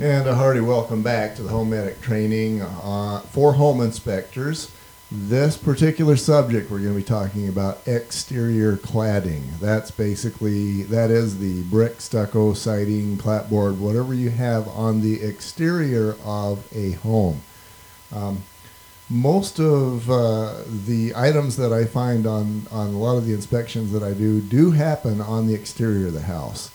And a hearty welcome back to the Home Medic Training uh, for Home Inspectors. This particular subject we're going to be talking about exterior cladding. That's basically that is the brick, stucco, siding, clapboard, whatever you have on the exterior of a home. Um, most of uh, the items that I find on, on a lot of the inspections that I do do happen on the exterior of the house.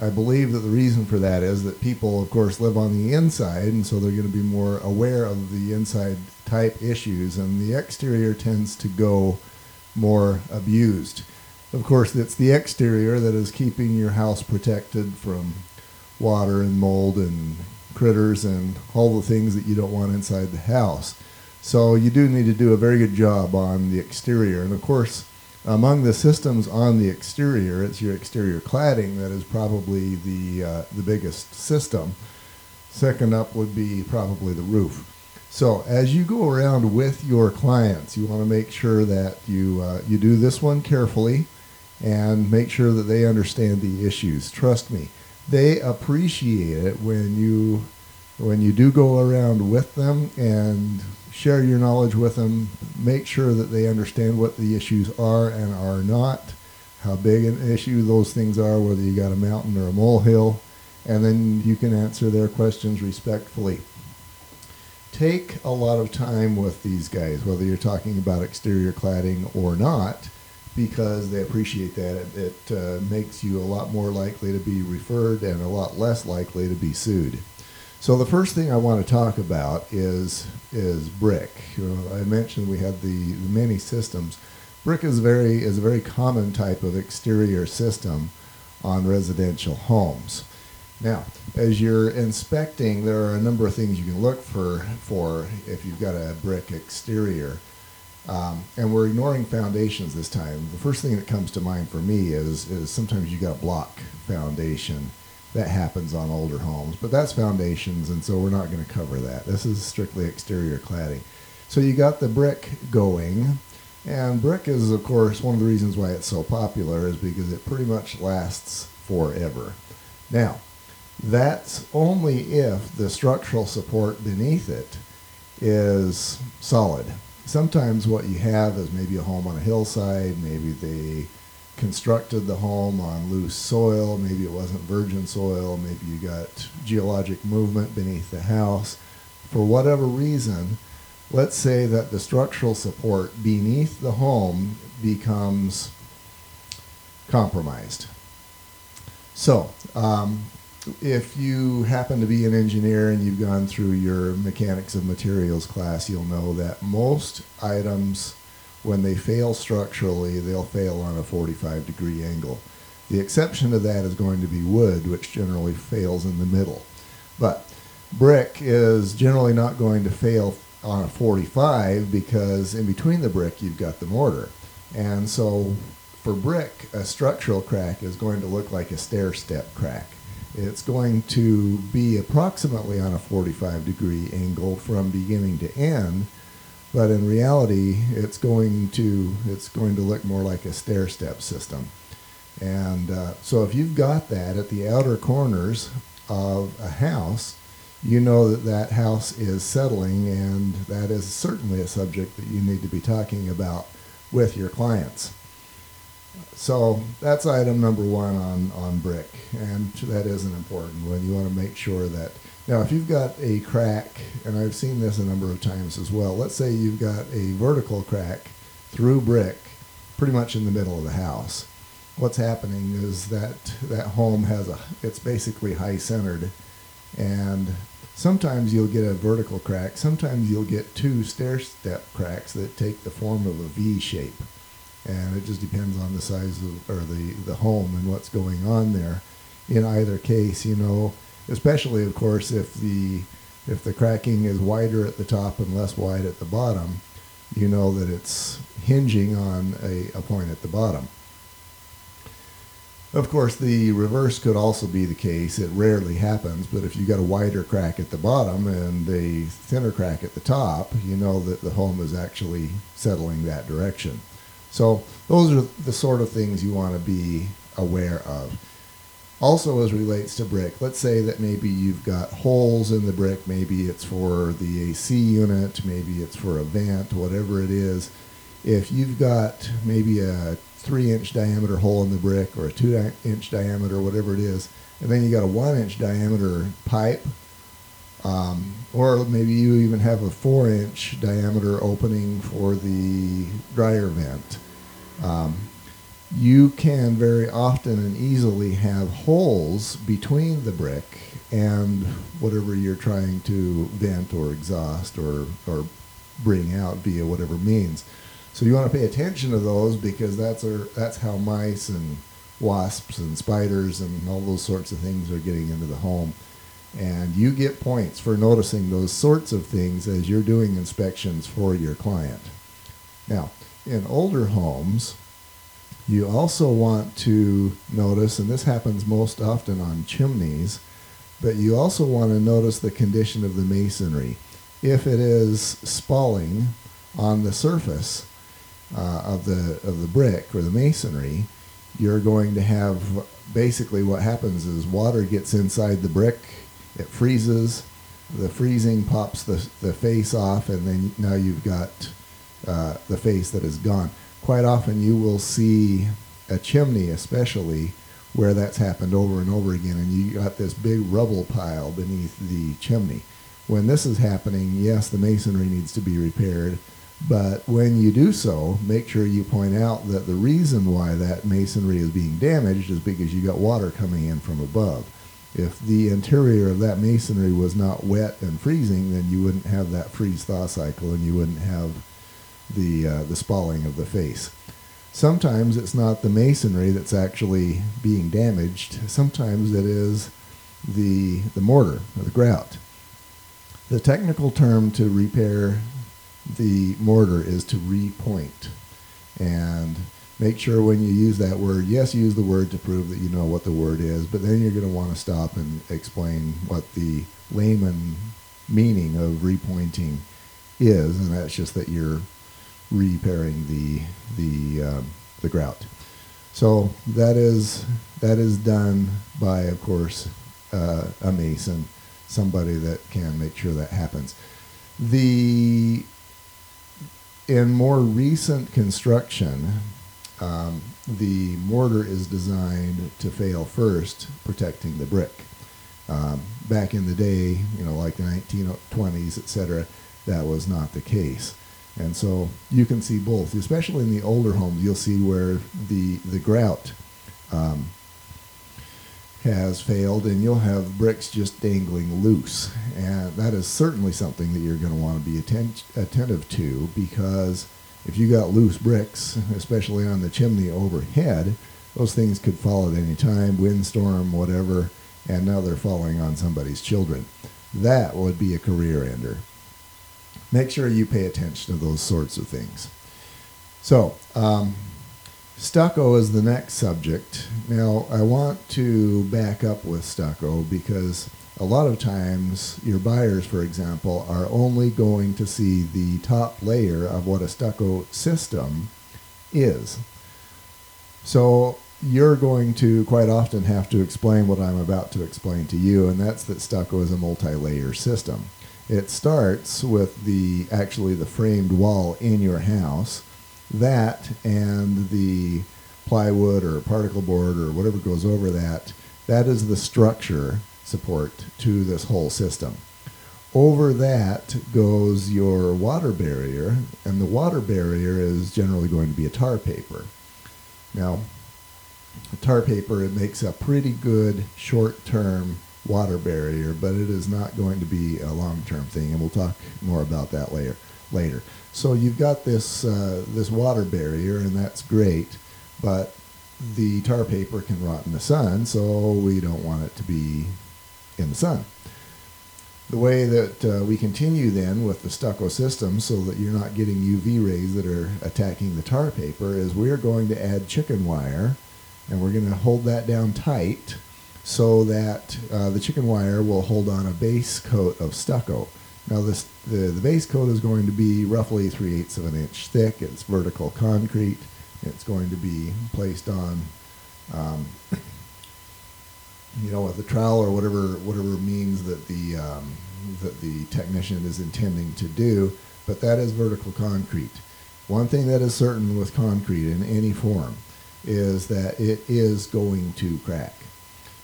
I believe that the reason for that is that people, of course, live on the inside, and so they're going to be more aware of the inside type issues, and the exterior tends to go more abused. Of course, it's the exterior that is keeping your house protected from water and mold and critters and all the things that you don't want inside the house. So you do need to do a very good job on the exterior. And of course, among the systems on the exterior, it's your exterior cladding that is probably the uh, the biggest system. Second up would be probably the roof. So as you go around with your clients, you want to make sure that you uh, you do this one carefully, and make sure that they understand the issues. Trust me, they appreciate it when you when you do go around with them and share your knowledge with them. Make sure that they understand what the issues are and are not, how big an issue those things are, whether you got a mountain or a molehill, and then you can answer their questions respectfully. Take a lot of time with these guys, whether you're talking about exterior cladding or not, because they appreciate that. It, it uh, makes you a lot more likely to be referred and a lot less likely to be sued. So the first thing I want to talk about is is brick. You know, I mentioned we have the, many systems. Brick is very is a very common type of exterior system on residential homes. Now, as you're inspecting, there are a number of things you can look for for if you've got a brick exterior. Um, and we're ignoring foundations this time. The first thing that comes to mind for me is is sometimes you got block foundation that happens on older homes, but that's foundations, and so we're not going to cover that. This is strictly exterior cladding. So you got the brick going, and brick is, of course, one of the reasons why it's so popular is because it pretty much lasts forever. Now, that's only if the structural support beneath it is solid. Sometimes what you have is maybe a home on a hillside, maybe they constructed the home on loose soil. Maybe it wasn't virgin soil. Maybe you got geologic movement beneath the house. For whatever reason, let's say that the structural support beneath the home becomes compromised. So, um, if you happen to be an engineer and you've gone through your mechanics of materials class, you'll know that most items when they fail structurally, they'll fail on a 45 degree angle. The exception to that is going to be wood, which generally fails in the middle. But brick is generally not going to fail on a 45 because in between the brick you've got the mortar. And so for brick, a structural crack is going to look like a stair step crack. It's going to be approximately on a 45 degree angle from beginning to end but in reality, it's going to it's going to look more like a stair step system. And uh, so if you've got that at the outer corners of a house, you know that that house is settling, and that is certainly a subject that you need to be talking about with your clients. So that's item number one on, on brick, and that is an important one. You want to make sure that now, if you've got a crack, and I've seen this a number of times as well, let's say you've got a vertical crack through brick pretty much in the middle of the house. What's happening is that that home has a, it's basically high centered, and sometimes you'll get a vertical crack, sometimes you'll get two stair step cracks that take the form of a V shape. And it just depends on the size of, or the, the home and what's going on there. In either case, you know, especially of course if the if the cracking is wider at the top and less wide at the bottom, you know that it's hinging on a, a point at the bottom. Of course, the reverse could also be the case. It rarely happens, but if you got a wider crack at the bottom and a thinner crack at the top, you know that the home is actually settling that direction. So those are the sort of things you want to be aware of. Also, as relates to brick, let's say that maybe you've got holes in the brick. Maybe it's for the AC unit, maybe it's for a vent, whatever it is. If you've got maybe a three inch diameter hole in the brick or a two di- inch diameter, whatever it is, and then you got a one inch diameter pipe, um, or maybe you even have a four inch diameter opening for the dryer vent. Um, you can very often and easily have holes between the brick and whatever you're trying to vent or exhaust or, or bring out via whatever means. So you want to pay attention to those because that's our, that's how mice and wasps and spiders and all those sorts of things are getting into the home. And you get points for noticing those sorts of things as you're doing inspections for your client. Now, in older homes, you also want to notice, and this happens most often on chimneys, but you also want to notice the condition of the masonry. If it is spalling on the surface uh, of the of the brick or the masonry, you're going to have basically what happens is water gets inside the brick, it freezes, the freezing pops the the face off, and then now you've got uh, the face that is gone quite often you will see a chimney, especially where that's happened over and over again, and you got this big rubble pile beneath the chimney. When this is happening, yes, the masonry needs to be repaired, but when you do so, make sure you point out that the reason why that masonry is being damaged is because you got water coming in from above. If the interior of that masonry was not wet and freezing, then you wouldn't have that freeze thaw cycle and you wouldn't have the uh, the spalling of the face. Sometimes it's not the masonry that's actually being damaged. Sometimes it is the the mortar or the grout. The technical term to repair the mortar is to repoint, and make sure when you use that word, yes, use the word to prove that you know what the word is, but then you're going to want to stop and explain what the layman meaning of repointing is, and that's just that you're repairing the the um, the grout. So that is that is done by, of course, uh, a mason, somebody that can make sure that happens. The in more recent construction, um, the mortar is designed to fail first, protecting the brick. Um, back in the day, you know, like the 1920s, etc., that was not the case. And so you can see both, especially in the older homes. You'll see where the the grout um, has failed, and you'll have bricks just dangling loose, and that is certainly something that you're going to want to be atten- attentive to because if you got loose bricks, especially on the chimney overhead, those things could fall at any time, windstorm, whatever, and now they're falling on somebody's children. That would be a career ender make sure you pay attention to those sorts of things. So, um, stucco is the next subject. Now, I want to back up with stucco because a lot of times your buyers, for example, are only going to see the top layer of what a stucco system is. So, you're going to quite often have to explain what I'm about to explain to you, and that's that stucco is a multi layer system. It starts with the actually the framed wall in your house, that and the plywood or particle board or whatever goes over that. That is the structure support to this whole system. Over that goes your water barrier, and the water barrier is generally going to be a tar paper. Now, tar paper it makes a pretty good short-term water barrier, but it is not going to be a long-term thing, and we'll talk more about that later. Later. So you've got this uh, this water barrier, and that's great, but the tar paper can rot in the sun, so we don't want it to be in the sun. The way that uh, we continue then with the stucco system so that you're not getting UV rays that are attacking the tar paper is we're going to add chicken wire and we're going to hold that down tight so that uh, the chicken wire will hold on a base coat of stucco. Now this the, the base coat is going to be roughly 3 eighths of an inch thick. It's vertical concrete. It's going to be placed on um, you know, with a trowel or whatever whatever means that the um, that the technician is intending to do. But that is vertical concrete. One thing that is certain with concrete in any form is that it is going to crack.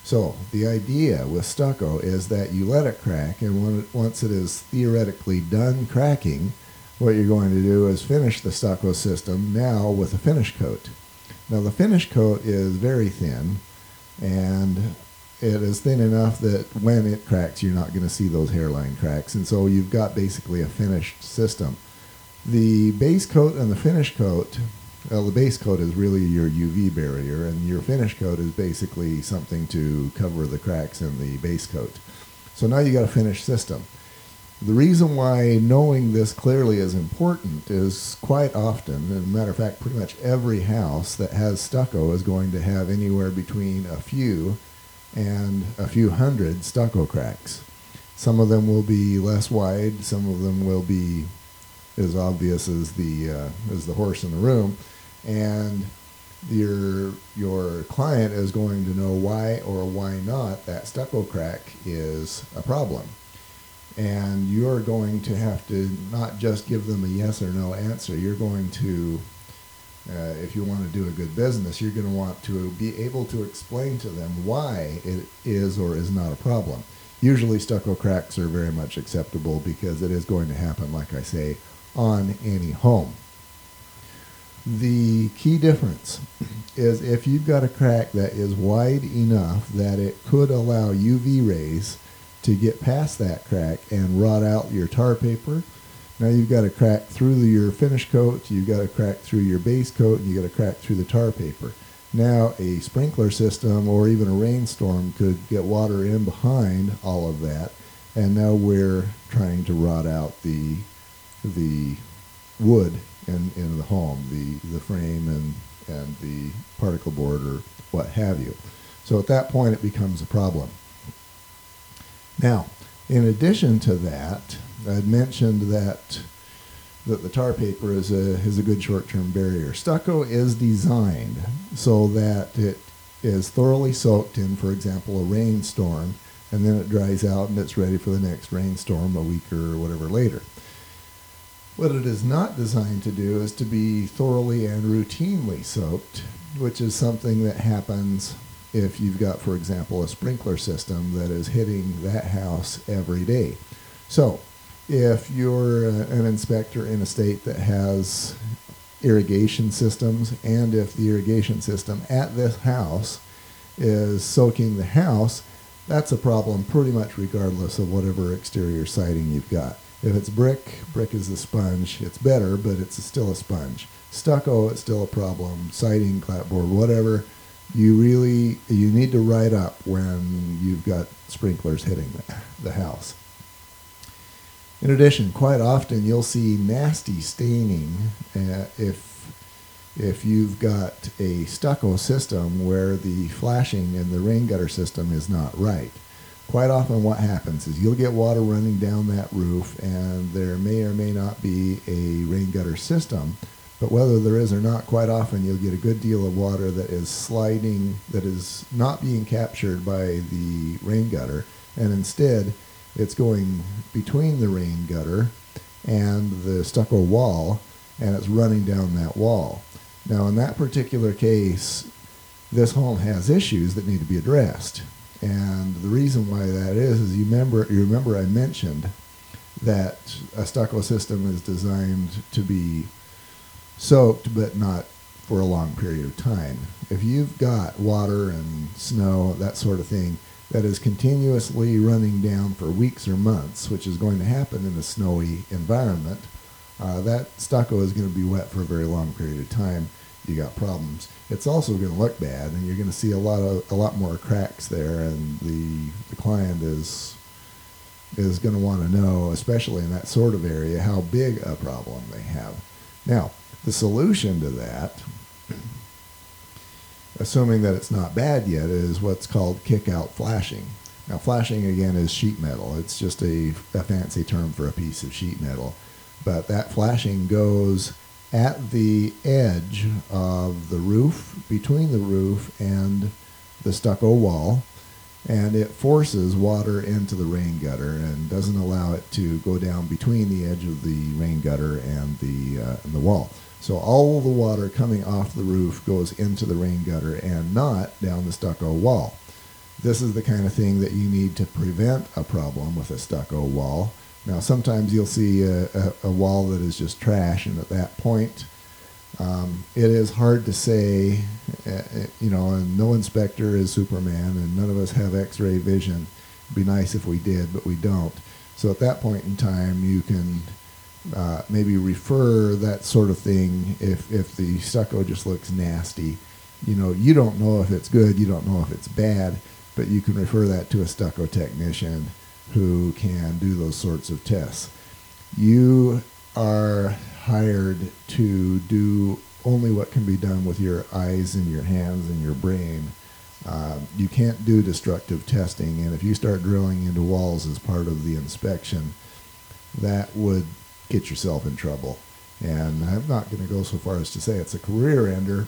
So the idea with stucco is that you let it crack, and it, once it is theoretically done cracking, what you're going to do is finish the stucco system now with a finish coat. Now the finish coat is very thin, and it is thin enough that when it cracks, you're not going to see those hairline cracks, and so you've got basically a finished system. The base coat and the finish coat well, the base coat is really your UV barrier, and your finish coat is basically something to cover the cracks in the base coat. So now you've got a finished system. The reason why knowing this clearly is important is quite often, as a matter of fact, pretty much every house that has stucco is going to have anywhere between a few and a few hundred stucco cracks. Some of them will be less wide, some of them will be as obvious as the uh, as the horse in the room, and your your client is going to know why or why not that stucco crack is a problem. And you're going to have to not just give them a yes or no answer. You're going to, uh, if you want to do a good business, you're going to want to be able to explain to them why it is or is not a problem. Usually, stucco cracks are very much acceptable because it is going to happen, like I say, on any home. The key difference is if you've got a crack that is wide enough that it could allow UV rays to get past that crack and rot out your tar paper. Now you've got a crack through your finish coat, you've got a crack through your base coat, and you've got a crack through the tar paper. Now a sprinkler system or even a rainstorm could get water in behind all of that, and now we're trying to rot out the the wood in, in the home, the, the frame and, and the particle board or what have you. So at that point, it becomes a problem. Now, in addition to that, I'd mentioned that that the tar paper is a is a good short-term barrier. Stucco is designed so that it is thoroughly soaked in, for example, a rainstorm, and then it dries out and it's ready for the next rainstorm a week or whatever later. What it is not designed to do is to be thoroughly and routinely soaked, which is something that happens if you've got, for example, a sprinkler system that is hitting that house every day. So, if you're uh, an inspector in a state that has irrigation systems, and if the irrigation system at this house is soaking the house, that's a problem pretty much regardless of whatever exterior siding you've got. If it's brick, brick is a sponge. It's better, but it's still a sponge. Stucco, it's still a problem. Siding, clapboard, whatever. You really you need to write up when you've got sprinklers hitting the, house. In addition, quite often you'll see nasty staining uh, if if you've got a stucco system where the flashing in the rain gutter system is not right quite often what happens is you'll get water running down that roof and there may or may not be a rain gutter system but whether there is or not quite often you'll get a good deal of water that is sliding that is not being captured by the rain gutter and instead it's going between the rain gutter and the stucco wall and it's running down that wall. Now in that particular case this home has issues that need to be addressed and the reason why that is is you remember you remember I mentioned that a stucco system is designed to be soaked but not for a long period of time. If you've got water and snow, that sort of thing, that is continuously running down for weeks or months, which is going to happen in a snowy environment, uh, that stucco is going to be wet for a very long period of time you got problems. It's also going to look bad, and you're going to see a lot of a lot more cracks there, and the the client is is going to want to know, especially in that sort of area, how big a problem they have. Now, the solution to that, assuming that it's not bad yet, is what's called kick-out flashing. Now, flashing again is sheet metal. It's just a, a fancy term for a piece of sheet metal, but that flashing goes at the edge of the roof, between the roof and the stucco wall, and it forces water into the rain gutter and doesn't allow it to go down between the edge of the rain gutter and the uh, and the wall. So all the water coming off the roof goes into the rain gutter and not down the stucco wall. This is the kind of thing that you need to prevent a problem with a stucco wall. Now, sometimes you'll see a, a, a wall that is just trash, and at that point, um, it is hard to say, uh, you know, and no inspector is Superman, and none of us have x ray vision. It'd be nice if we did, but we don't. So at that point in time, you can uh, maybe refer that sort of thing if, if the stucco just looks nasty. You know, you don't know if it's good, you don't know if it's bad, but you can refer that to a stucco technician who can do those sorts of tests. You are hired to do only what can be done with your eyes and your hands and your brain. Uh, you can't do destructive testing, and if you start drilling into walls as part of the inspection, that would get yourself in trouble. And I'm not going to go so far as to say it's a career ender,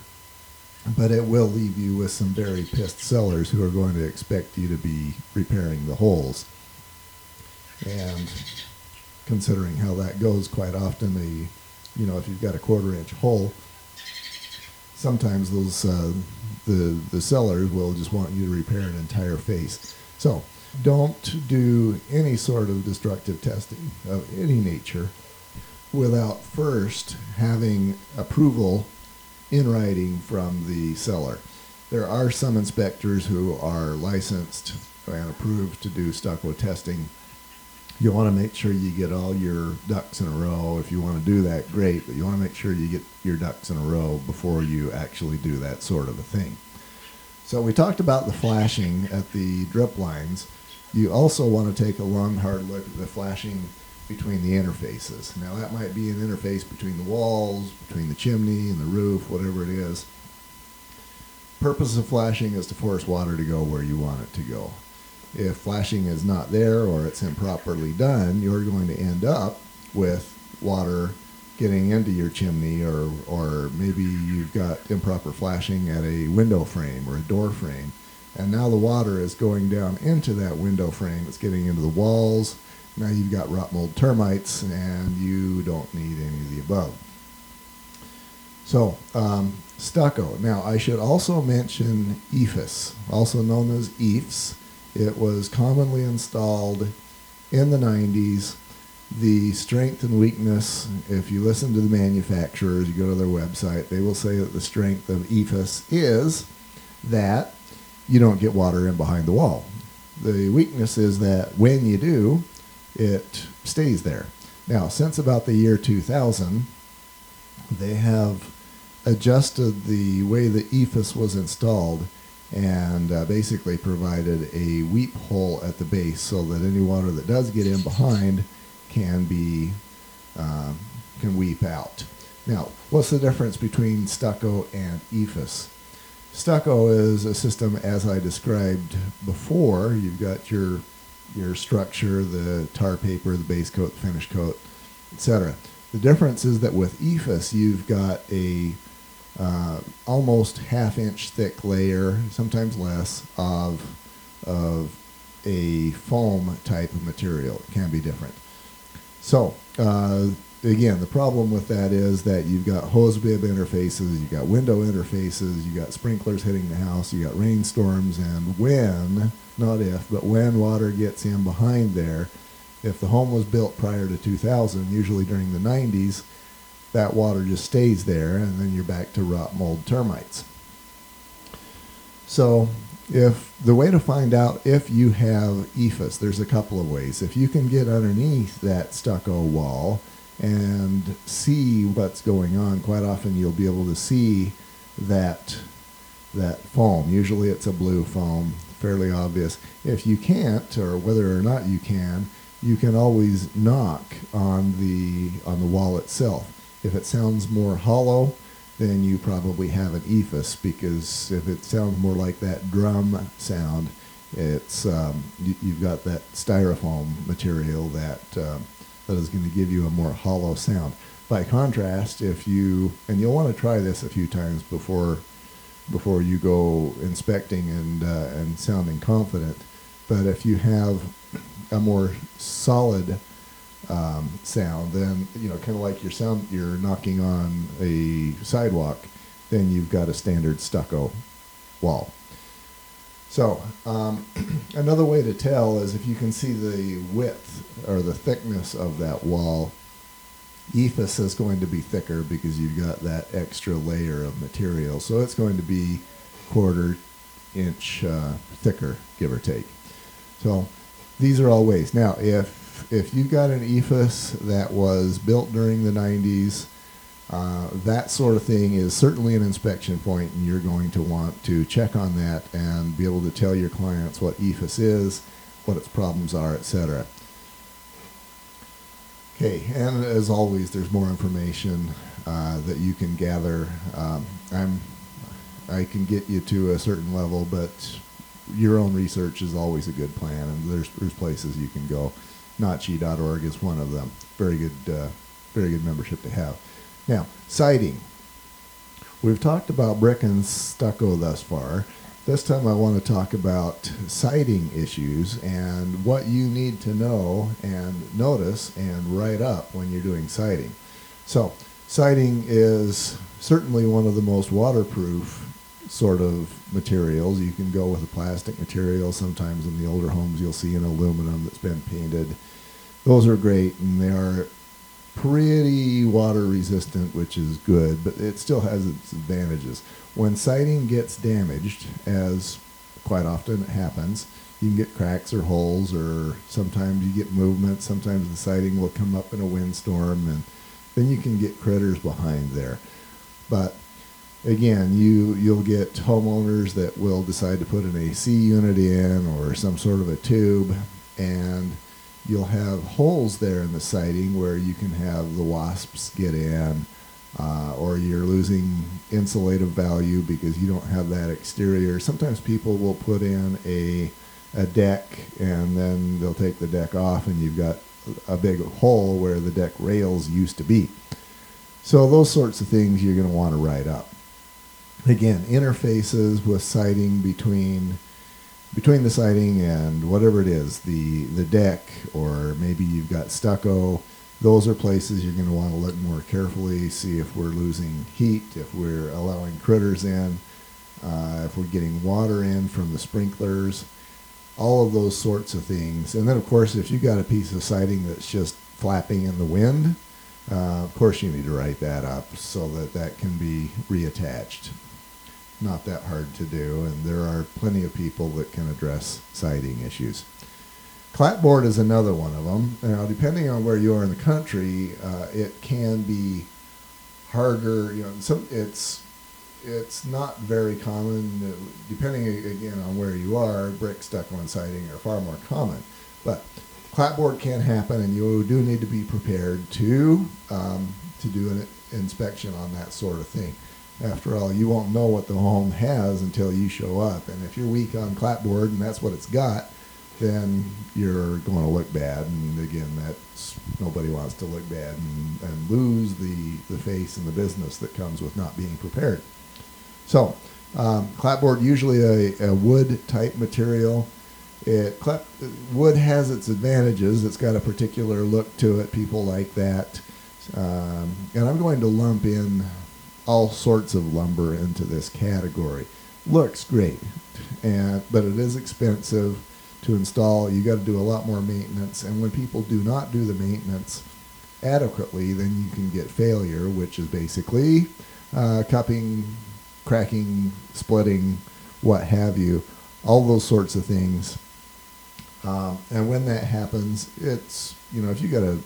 but it will leave you with some very pissed sellers who are going to expect you to be repairing the holes. And considering how that goes, quite often the, you know, if you've got a quarter inch hole, sometimes those uh, the the sellers will just want you to repair an entire face. So don't do any sort of destructive testing of any nature without first having approval in writing from the seller. There are some inspectors who are licensed and approved to do stucco testing. You want to make sure you get all your ducks in a row. If you want to do that, great, but you want to make sure you get your ducks in a row before you actually do that sort of a thing. So we talked about the flashing at the drip lines. You also want to take a long, hard look at the flashing between the interfaces. Now that might be an interface between the walls, between the chimney and the roof, whatever it is. Purpose of flashing is to force water to go where you want it to go. If flashing is not there or it's improperly done, you're going to end up with water getting into your chimney or, or maybe you've got improper flashing at a window frame or a door frame. And now the water is going down into that window frame. It's getting into the walls, now you've got rot mold termites, and you don't need any of the above. So, um, stucco. Now, I should also mention EIFS, also known as EIFS. It was commonly installed in the 90s. The strength and weakness, if you listen to the manufacturers, you go to their website, they will say that the strength of EIFS is that you don't get water in behind the wall. The weakness is that when you do, it stays there. Now, since about the year 2000, they have adjusted the way the EIFS was installed and uh, basically provided a weep hole at the base so that any water that does get in behind can be uh, can weep out. Now, what's the difference between stucco and EIFS? Stucco is a system as I described before. You've got your your structure, the tar paper, the base coat, the finish coat, etc. The difference is that with EIFS, you've got a uh, almost half inch thick layer, sometimes less, of, of a foam type of material. It can be different. So, uh, again, the problem with that is that you've got hose bib interfaces, you've got window interfaces, you've got sprinklers hitting the house, you've got rainstorms, and when, not if, but when water gets in behind there, if the home was built prior to 2000, usually during the 90s, that water just stays there, and then you're back to rot mold termites. So, if the way to find out if you have EIFS, there's a couple of ways. If you can get underneath that stucco wall and see what's going on. Quite often you'll be able to see that that foam. Usually it's a blue foam, fairly obvious. If you can't, or whether or not you can, you can always knock on the on the wall itself. If it sounds more hollow, then you probably have an EIFS because if it sounds more like that drum sound, it's um, you, have got that styrofoam material that um, that is going to give you a more hollow sound. By contrast, if you, and you'll want to try this a few times before before you go inspecting and uh, and sounding confident. But if you have a more solid um, sound, then you know, kind of like your sound, you're knocking on a sidewalk, then you've got a standard stucco wall. So um, another way to tell is if you can see the width or the thickness of that wall. EIFS is going to be thicker because you've got that extra layer of material, so it's going to be quarter inch uh, thicker, give or take. So these are all ways. Now, if if you've got an EIFS that was built during the 90s, uh, that sort of thing is certainly an inspection point, and you're going to want to check on that and be able to tell your clients what EIFS is, what its problems are, etc. Okay, and as always, there's more information uh, that you can gather. Um, I'm, I can get you to a certain level, but your own research is always a good plan, and there's there's places you can go. NACHI.org is one of them. Very good, uh, very good membership to have. Now, siding. We've talked about brick and stucco thus far. This time I want to talk about siding issues and what you need to know and notice and write up when you're doing siding. So, siding is certainly one of the most waterproof sort of materials. You can go with a plastic material. Sometimes in the older homes you'll see an aluminum that's been painted. Those are great and they are pretty water resistant, which is good, but it still has its advantages. When siding gets damaged, as quite often it happens, you can get cracks or holes, or sometimes you get movement. Sometimes the siding will come up in a windstorm, and then you can get critters behind there. But again, you you'll get homeowners that will decide to put an AC unit in or some sort of a tube, and you'll have holes there in the siding where you can have the wasps get in, uh, or you're losing insulative value because you don't have that exterior. Sometimes people will put in a a deck and then they'll take the deck off and you've got a big hole where the deck rails used to be. So those sorts of things you're going to want to write up. Again, interfaces with siding between between the siding and whatever it is, the the deck, or maybe you've got stucco. Those are places you're going to want to look more carefully, see if we're losing heat, if we're allowing critters in, uh, if we're getting water in from the sprinklers, all of those sorts of things. And then, of course, if you've got a piece of siding that's just flapping in the wind, uh, of course you need to write that up so that that can be reattached not that hard to do, and there are plenty of people that can address siding issues. Clapboard is another one of them. Now, depending on where you are in the country, uh, it can be harder. You know, some it's it's not very common. Depending again on where you are, brick stucco and siding are far more common. But clapboard can happen, and you do need to be prepared to um, to do an inspection on that sort of thing after all, you won't know what the home has until you show up. And if you're weak on clapboard and that's what it's got, then you're going to look bad. And again, that's nobody wants to look bad and, and lose the, the face and the business that comes with not being prepared. So, um, clapboard usually a, a wood type material. It clap, wood has its advantages. It's got a particular look to it. People like that. Um, and I'm going to lump in all sorts of lumber into this category. Looks great, and but it is expensive to install. You got to do a lot more maintenance, and when people do not do the maintenance adequately, then you can get failure, which is basically uh, cupping, cracking, splitting, what have you, all those sorts of things. Um, and when that happens, it's you know if you got a,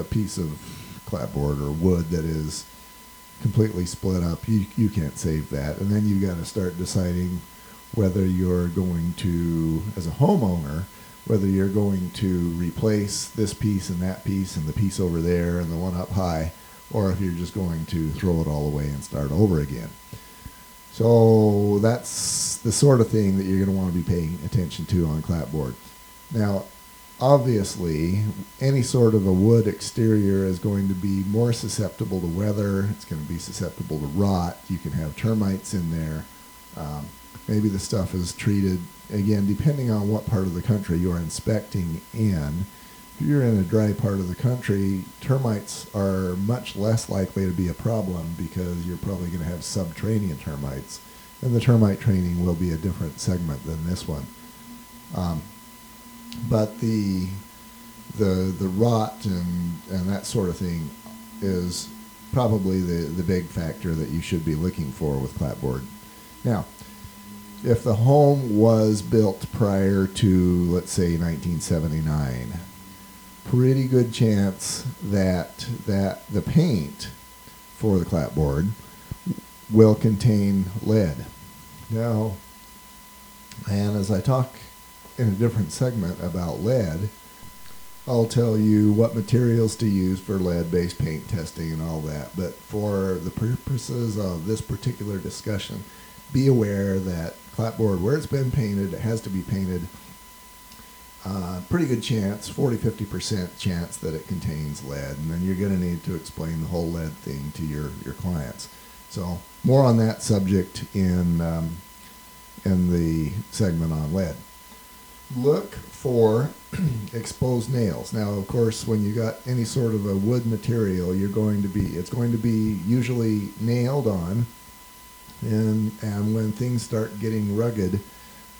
a piece of clapboard or wood that is completely split up, you, you can't save that. And then you've got to start deciding whether you're going to, as a homeowner, whether you're going to replace this piece and that piece and the piece over there and the one up high, or if you're just going to throw it all away and start over again. So that's the sort of thing that you're going to want to be paying attention to on clapboard. Now, obviously, any sort of a wood exterior is going to be more susceptible to weather. It's going to be susceptible to rot. You can have termites in there. Um, maybe the stuff is treated again depending on what part of the country you're inspecting in. If you're in a dry part of the country, termites are much less likely to be a problem because you're probably going to have subterranean termites, and the termite training will be a different segment than this one. Um, but the the the rot and and that sort of thing is probably the the big factor that you should be looking for with clapboard. Now, if the home was built prior to let's say 1979, pretty good chance that that the paint for the clapboard will contain lead. Now, and as I talk in a different segment about lead, I'll tell you what materials to use for lead-based paint testing and all that. But for the purposes of this particular discussion, be aware that clapboard, where it's been painted, it has to be painted. Uh, pretty good chance, 40 50% chance that it contains lead. And then you're going to need to explain the whole lead thing to your, your clients. So, more on that subject in, um, in the segment on lead look for exposed nails. Now, of course, when you got any sort of a wood material, you're going to be it's going to be usually nailed on, and and when things start getting rugged.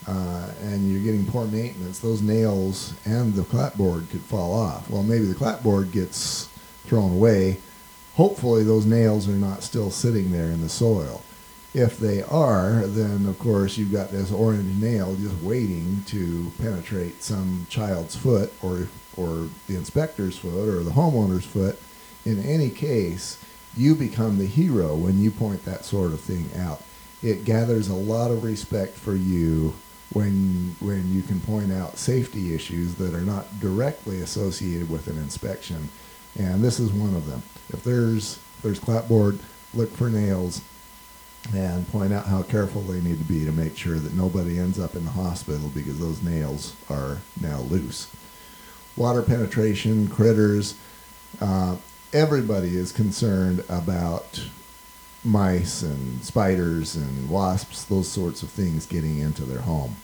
Uh, and you're getting poor maintenance, those nails and the clapboard could fall off. Well, maybe the clapboard gets thrown away. Hopefully, those nails are not still sitting there in the soil. If they are, then of course you've got this orange nail just waiting to penetrate some child's foot or or the inspector's foot or the homeowner's foot. In any case, you become the hero when you point that sort of thing out. It gathers a lot of respect for you when when you can point out safety issues that are not directly associated with an inspection. And this is one of them. If there's there's clapboard, look for nails and point out how careful they need to be to make sure that nobody ends up in the hospital because those nails are now loose. Water penetration, critters, uh, everybody is concerned about mice and spiders and wasps, those sorts of things getting into their home.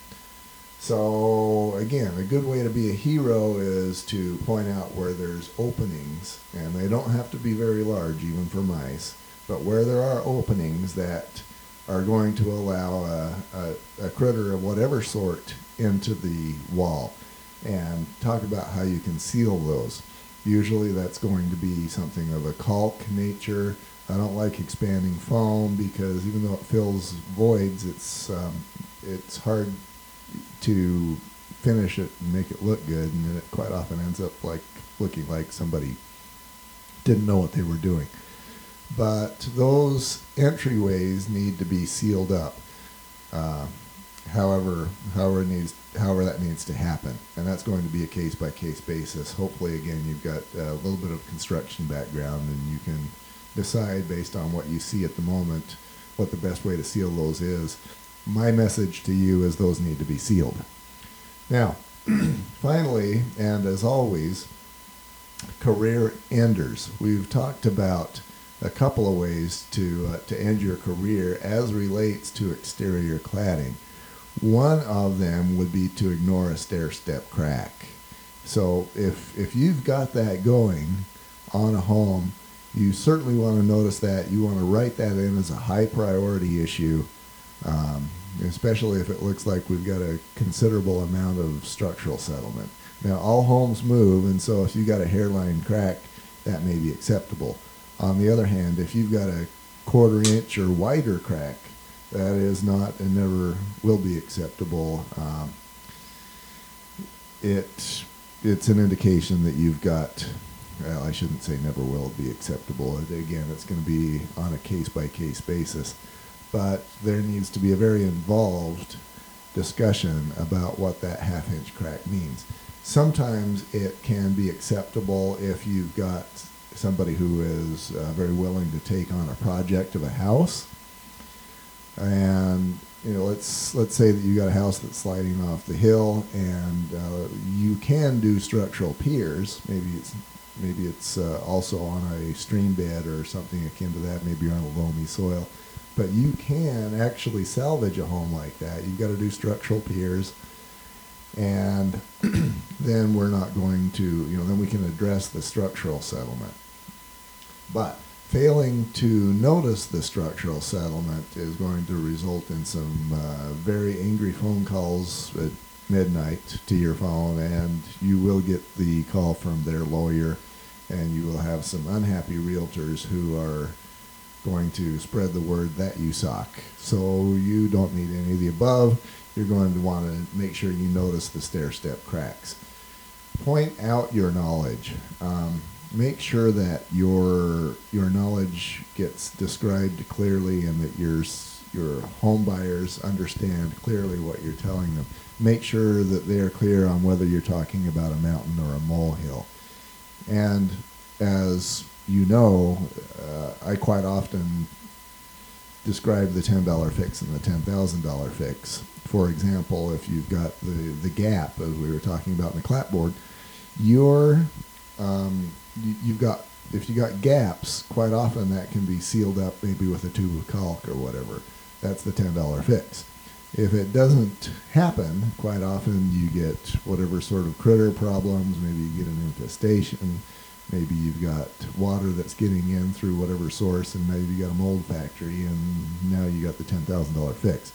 So, again, a good way to be a hero is to point out where there's openings, and they don't have to be very large, even for mice but where there are openings that are going to allow a, a, a, critter of whatever sort into the wall and talk about how you can seal those. Usually that's going to be something of a caulk nature. I don't like expanding foam because even though it fills voids, it's um, it's hard to finish it and make it look good, and it quite often ends up like looking like somebody didn't know what they were doing but those entryways need to be sealed up. Uh, however, however needs, however that needs to happen, and that's going to be a case by case basis. Hopefully, again, you've got a little bit of construction background, and you can decide based on what you see at the moment what the best way to seal those is. My message to you is those need to be sealed. Now, finally, and as always, career enders. We've talked about a couple of ways to uh, to end your career as relates to exterior cladding. One of them would be to ignore a stair step crack. So if if you've got that going on a home, you certainly want to notice that. You want to write that in as a high priority issue, um, especially if it looks like we've got a considerable amount of structural settlement. Now all homes move, and so if you got a hairline crack, that may be acceptable on the other hand, if you've got a quarter inch or wider crack, that is not and never will be acceptable. Um, it it's an indication that you've got. Well, I shouldn't say never will be acceptable. Again, it's going to be on a case by case basis, but there needs to be a very involved discussion about what that half inch crack means. Sometimes it can be acceptable if you've got somebody who is uh, very willing to take on a project of a house. And you know, let's let's say that you got a house that's sliding off the hill, and uh, you can do structural piers. Maybe it's maybe it's uh, also on a stream bed or something akin to that. Maybe you're on a loamy soil, but you can actually salvage a home like that. You've got to do structural piers, and then we're not going to, you know, then we can address the structural settlement. But failing to notice the structural settlement is going to result in some uh, very angry phone calls at midnight to your phone, and you will get the call from their lawyer, and you will have some unhappy realtors who are going to spread the word that you suck. So you don't need any of the above. You're going to want to make sure you notice the stair step cracks. Point out your knowledge. Um, make sure that your your knowledge gets described clearly and that your your home buyers understand clearly what you're telling them. Make sure that they are clear on whether you're talking about a mountain or a molehill. And as you know, uh, I quite often describe the $10 fix and the $10,000 fix. For example, if you've got the, the gap, as we were talking about in the clapboard, your um, you, you've got if you got gaps, quite often that can be sealed up maybe with a tube of caulk or whatever. That's the ten dollar fix. If it doesn't happen, quite often you get whatever sort of critter problems. Maybe you get an infestation. Maybe you've got water that's getting in through whatever source, and maybe you got a mold factory, and now you got the ten thousand dollar fix.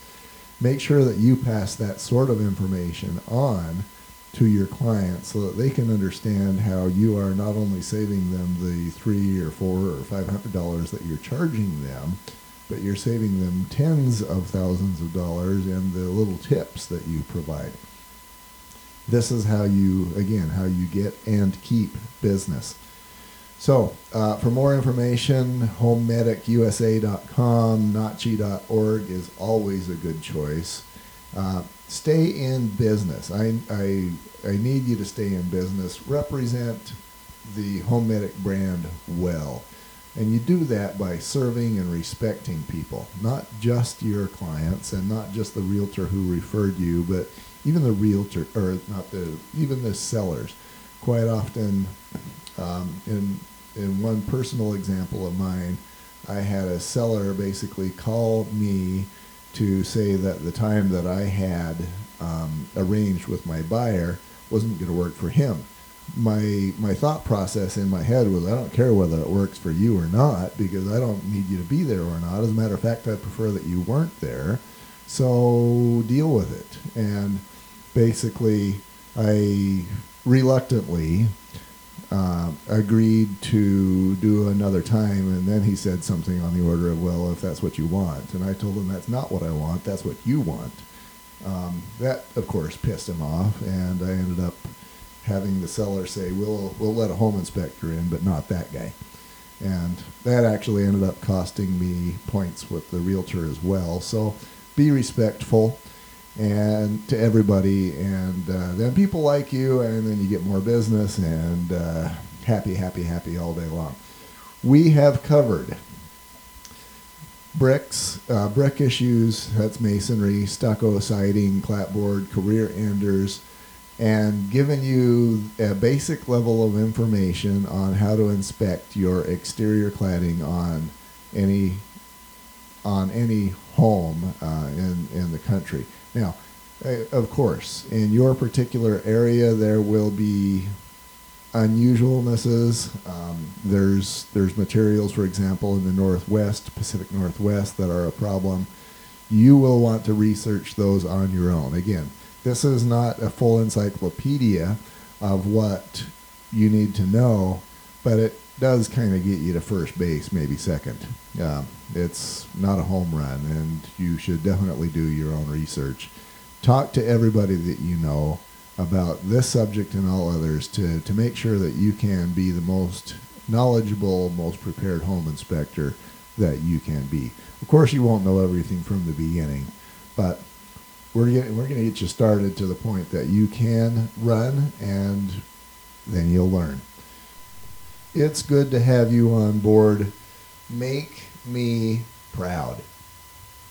Make sure that you pass that sort of information on to your client so that they can understand how you are not only saving them the three or four or five hundred dollars that you're charging them, but you're saving them tens of thousands of dollars in the little tips that you provide. This is how you, again, how you get and keep business. So, uh, for more information, homemedicusa.com, NACHI.org is always a good choice. Uh, stay in business. I, I, I need you to stay in business. Represent the Home Medic brand well. And you do that by serving and respecting people, not just your clients and not just the realtor who referred you, but even the realtor, or not the, even the sellers. Quite often, um, in, in one personal example of mine, I had a seller basically call me to say that the time that I had um, arranged with my buyer wasn't going to work for him. My my thought process in my head was I don't care whether it works for you or not because I don't need you to be there or not. As a matter of fact, I prefer that you weren't there. So deal with it. And basically, I reluctantly uh, agreed to do another time, and then he said something on the order of, "Well, if that's what you want," and I told him that's not what I want. That's what you want. Um, that, of course, pissed him off, and I ended up having the seller say, "We'll we'll let a home inspector in, but not that guy." And that actually ended up costing me points with the realtor as well. So be respectful and to everybody, and uh, then people like you, and then you get more business, and uh, happy, happy, happy all day long. We have covered bricks, uh, brick issues, that's masonry, stucco, siding, clapboard, career enders, and given you a basic level of information on how to inspect your exterior cladding on any on any home uh, in in the country. Now, uh, of course, in your particular area, there will be unusualnesses. Um, there's there's materials, for example, in the Northwest, Pacific Northwest, that are a problem. You will want to research those on your own. Again, this is not a full encyclopedia of what you need to know, but it does kind of get you to first base, maybe second. Uh, it's not a home run, and you should definitely do your own research. Talk to everybody that you know about this subject and all others to, to make sure that you can be the most knowledgeable, most prepared home inspector that you can be. Of course, you won't know everything from the beginning, but we're getting, we're going to get you started to the point that you can run, and then you'll learn. It's good to have you on board. Make me proud.